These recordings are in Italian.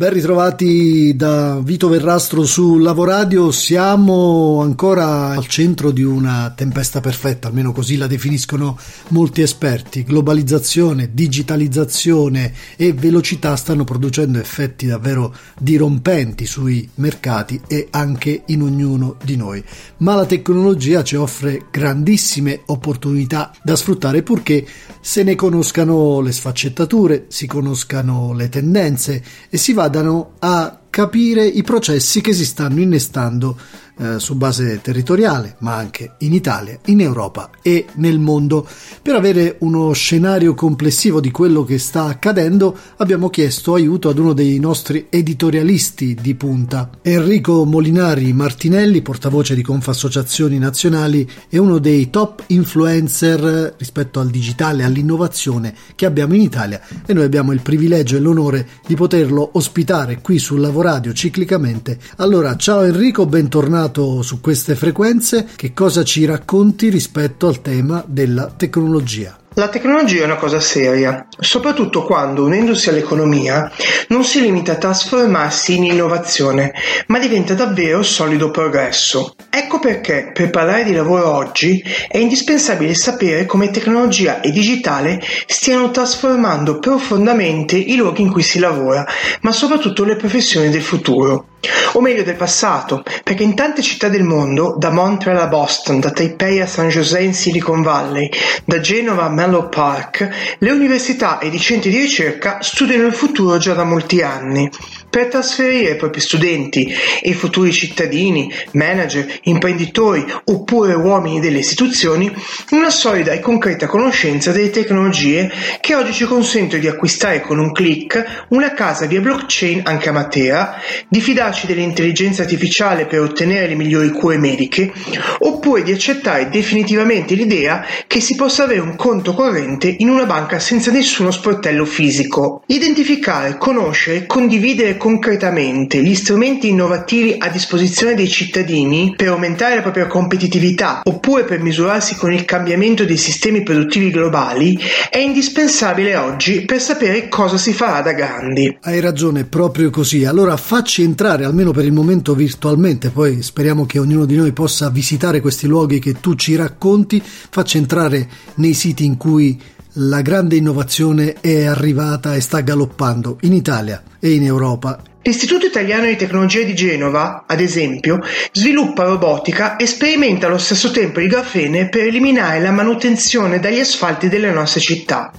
Ben ritrovati da Vito Verrastro su Lavoradio, siamo ancora al centro di una tempesta perfetta, almeno così la definiscono molti esperti. Globalizzazione, digitalizzazione e velocità stanno producendo effetti davvero dirompenti sui mercati e anche in ognuno di noi. Ma la tecnologia ci offre grandissime opportunità da sfruttare purché se ne conoscano le sfaccettature, si conoscano le tendenze e si vadano a capire i processi che si stanno innestando eh, su base territoriale, ma anche in Italia, in Europa e nel mondo. Per avere uno scenario complessivo di quello che sta accadendo, abbiamo chiesto aiuto ad uno dei nostri editorialisti di punta, Enrico Molinari Martinelli, portavoce di Confassociazioni Nazionali e uno dei top influencer rispetto al digitale e all'innovazione che abbiamo in Italia e noi abbiamo il privilegio e l'onore di poterlo ospitare qui sul Lavoradio ciclicamente. Allora, ciao Enrico, bentornato tornato su queste frequenze, che cosa ci racconti rispetto al tema della tecnologia? La tecnologia è una cosa seria, soprattutto quando, unendosi all'economia, non si limita a trasformarsi in innovazione, ma diventa davvero solido progresso. Ecco perché, per parlare di lavoro oggi, è indispensabile sapere come tecnologia e digitale stiano trasformando profondamente i luoghi in cui si lavora, ma soprattutto le professioni del futuro o meglio del passato, perché in tante città del mondo, da Montreal a Boston, da Taipei a San José in Silicon Valley, da Genova a Menlo Park, le università ed i centri di ricerca studiano il futuro già da molti anni per trasferire i propri studenti e futuri cittadini, manager, imprenditori oppure uomini delle istituzioni una solida e concreta conoscenza delle tecnologie che oggi ci consentono di acquistare con un click una casa via blockchain anche a Matera, di fidarci dell'intelligenza artificiale per ottenere le migliori cure mediche, oppure di accettare definitivamente l'idea che si possa avere un conto corrente in una banca senza nessuno sportello fisico. Identificare, conoscere e condividere concretamente gli strumenti innovativi a disposizione dei cittadini per aumentare la propria competitività oppure per misurarsi con il cambiamento dei sistemi produttivi globali è indispensabile oggi per sapere cosa si farà da grandi. Hai ragione, proprio così. Allora facci entrare almeno per il momento virtualmente, poi speriamo che ognuno di noi possa visitare questi luoghi che tu ci racconti, facci entrare nei siti in cui la grande innovazione è arrivata e sta galoppando in Italia e in Europa L'Istituto Italiano di Tecnologia di Genova, ad esempio, sviluppa robotica e sperimenta allo stesso tempo il grafene per eliminare la manutenzione dagli asfalti delle nostre città.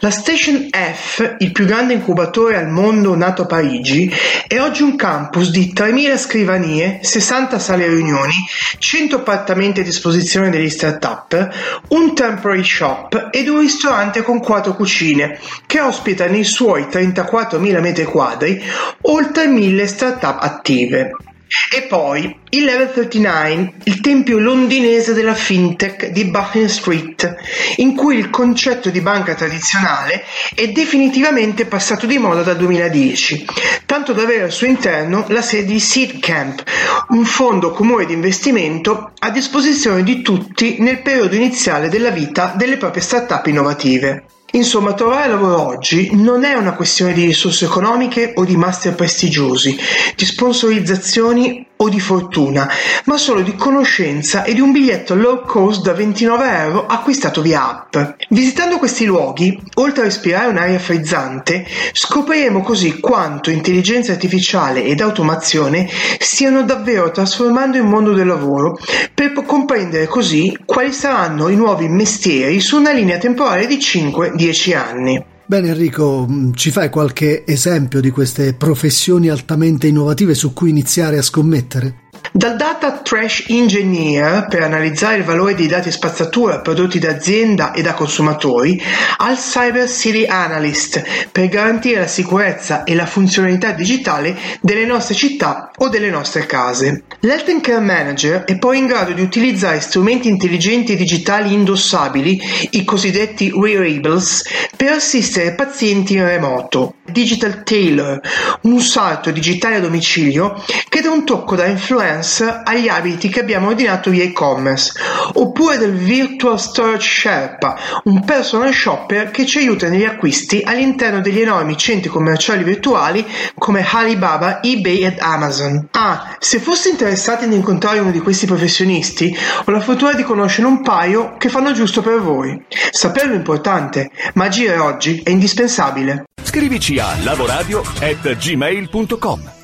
La Station F, il più grande incubatore al mondo nato a Parigi, è oggi un campus di 3.000 scrivanie, 60 sale riunioni, 100 appartamenti a disposizione degli start-up, un temporary shop ed un ristorante con 4 cucine, che ospita nei suoi 34.000 metri quadri oltre 1.000 start-up attive. E poi il Level 39, il tempio londinese della fintech di Buckingham Street, in cui il concetto di banca tradizionale è definitivamente passato di moda dal 2010, tanto da avere al suo interno la sede di Seed Camp, un fondo comune di investimento a disposizione di tutti nel periodo iniziale della vita delle proprie start-up innovative. Insomma, trovare lavoro oggi non è una questione di risorse economiche o di master prestigiosi, di sponsorizzazioni o di fortuna, ma solo di conoscenza e di un biglietto low cost da 29 euro acquistato via app. Visitando questi luoghi, oltre a respirare un'aria frizzante, scopriremo così quanto intelligenza artificiale ed automazione stiano davvero trasformando il mondo del lavoro, per comprendere così quali saranno i nuovi mestieri su una linea temporale di 5-10 anni. Bene Enrico, mm, ci fai qualche esempio di queste professioni altamente innovative su cui iniziare a scommettere? Dal Data Trash Engineer per analizzare il valore dei dati spazzatura prodotti da azienda e da consumatori, al Cyber City Analyst per garantire la sicurezza e la funzionalità digitale delle nostre città o delle nostre case. L'Health Care Manager è poi in grado di utilizzare strumenti intelligenti e digitali indossabili, i cosiddetti wearables, per assistere pazienti in remoto. Digital Tailor, un salto digitale a domicilio che dà un tocco da influencer agli abiti che abbiamo ordinato via e-commerce, oppure del Virtual Storage Sherpa, un personal shopper che ci aiuta negli acquisti all'interno degli enormi centri commerciali virtuali come Alibaba, eBay ed Amazon. Ah, se foste interessati ad incontrare uno di questi professionisti, ho la fortuna di conoscere un paio che fanno giusto per voi. Saperlo è importante, ma agire oggi è indispensabile. Scrivici a lavoradio@gmail.com.